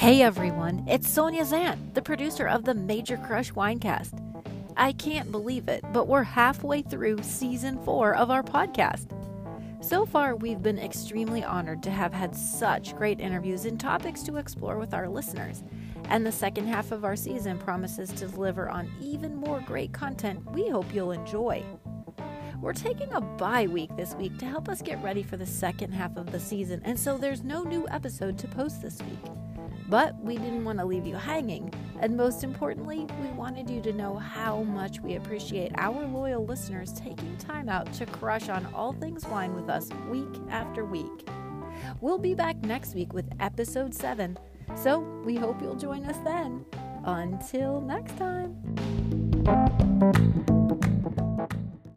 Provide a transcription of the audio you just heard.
Hey everyone, it's Sonia Zant, the producer of the Major Crush Winecast. I can't believe it, but we're halfway through season four of our podcast. So far, we've been extremely honored to have had such great interviews and topics to explore with our listeners. And the second half of our season promises to deliver on even more great content we hope you'll enjoy. We're taking a bye week this week to help us get ready for the second half of the season, and so there's no new episode to post this week. But we didn't want to leave you hanging, and most importantly, we wanted you to know how much we appreciate our loyal listeners taking time out to crush on all things wine with us week after week. We'll be back next week with episode 7, so we hope you'll join us then. Until next time.